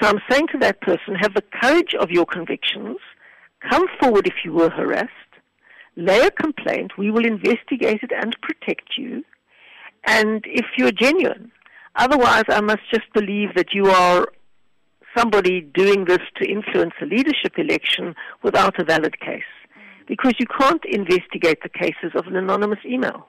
So I'm saying to that person, have the courage of your convictions, come forward if you were harassed, lay a complaint, we will investigate it and protect you, and if you're genuine. Otherwise, I must just believe that you are somebody doing this to influence a leadership election without a valid case. Because you can't investigate the cases of an anonymous email.